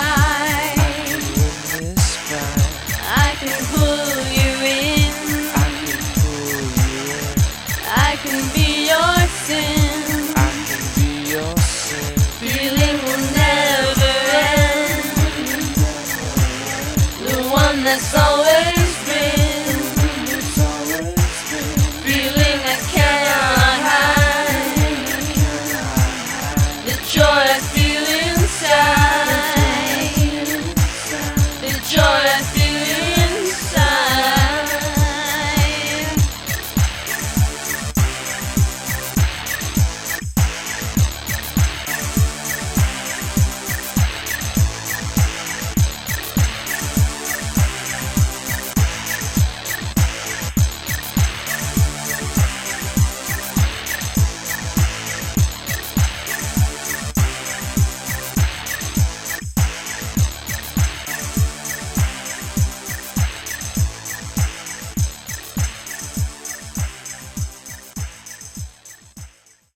I can pull you in. I can pull you in. I can be your sin. I can be your sin. Feeling will never end. The one that's always.